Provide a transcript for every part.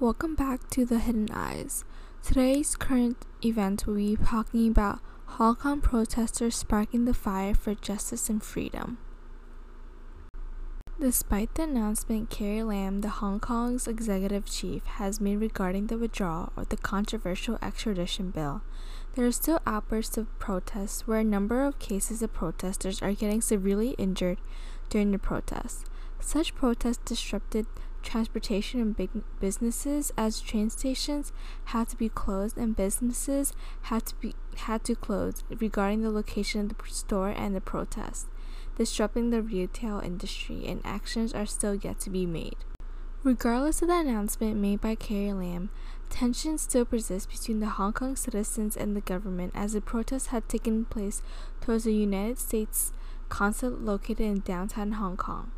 Welcome back to The Hidden Eyes. Today's current event will be talking about Hong Kong protesters sparking the fire for justice and freedom. Despite the announcement Carrie Lam, the Hong Kong's executive chief, has made regarding the withdrawal of the controversial extradition bill, there are still outbursts of protests where a number of cases of protesters are getting severely injured during the protests. Such protests disrupted transportation and big businesses as train stations had to be closed and businesses had to be had to close regarding the location of the store and the protest disrupting the retail industry and actions are still yet to be made. Regardless of the announcement made by Carrie Lam tensions still persist between the Hong Kong citizens and the government as the protests had taken place towards the United States consulate located in downtown Hong Kong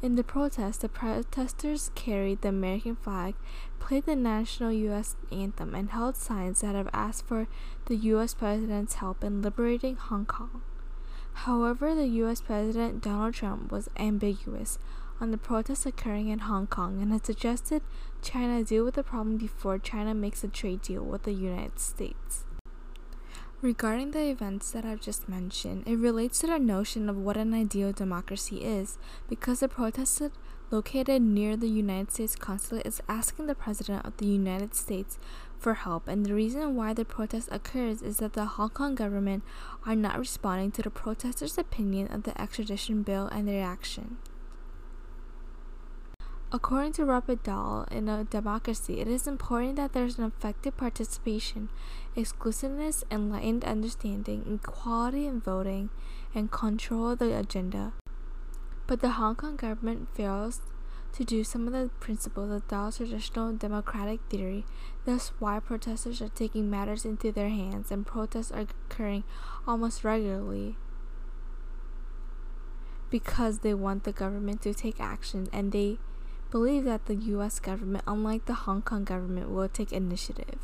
in the protest, the protesters carried the American flag, played the national U.S. anthem, and held signs that have asked for the U.S. president's help in liberating Hong Kong. However, the U.S. President Donald Trump was ambiguous on the protests occurring in Hong Kong and has suggested China deal with the problem before China makes a trade deal with the United States. Regarding the events that I've just mentioned, it relates to the notion of what an ideal democracy is, because the protester located near the United States consulate is asking the President of the United States for help, and the reason why the protest occurs is that the Hong Kong government are not responding to the protesters' opinion of the extradition bill and their action. According to Robert Dahl, in a democracy, it is important that there is an effective participation, exclusiveness, enlightened understanding, equality in voting, and control of the agenda. But the Hong Kong government fails to do some of the principles of Dahl's traditional democratic theory, thus why protesters are taking matters into their hands and protests are occurring almost regularly because they want the government to take action and they believe that the US government, unlike the Hong Kong government, will take initiative.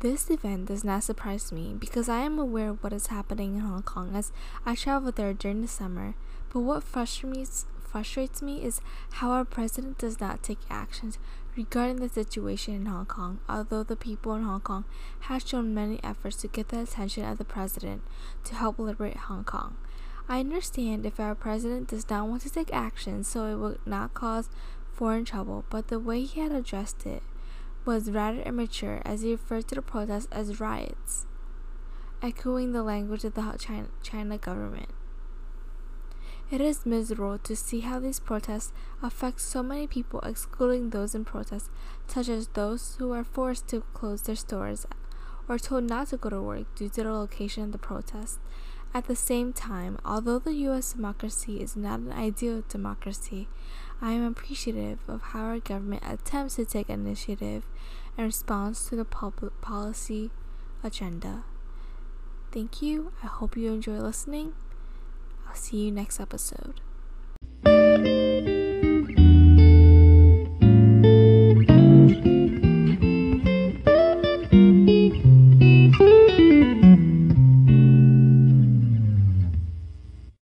This event does not surprise me because I am aware of what is happening in Hong Kong as I travel there during the summer. But what frustrates frustrates me is how our president does not take actions regarding the situation in Hong Kong, although the people in Hong Kong have shown many efforts to get the attention of the president to help liberate Hong Kong. I understand if our president does not want to take action so it will not cause foreign trouble, but the way he had addressed it was rather immature as he referred to the protests as riots, echoing the language of the China, China government. It is miserable to see how these protests affect so many people, excluding those in protest, such as those who are forced to close their stores or told not to go to work due to the location of the protest, at the same time, although the US democracy is not an ideal democracy, I am appreciative of how our government attempts to take initiative in response to the public policy agenda. Thank you. I hope you enjoy listening. I'll see you next episode.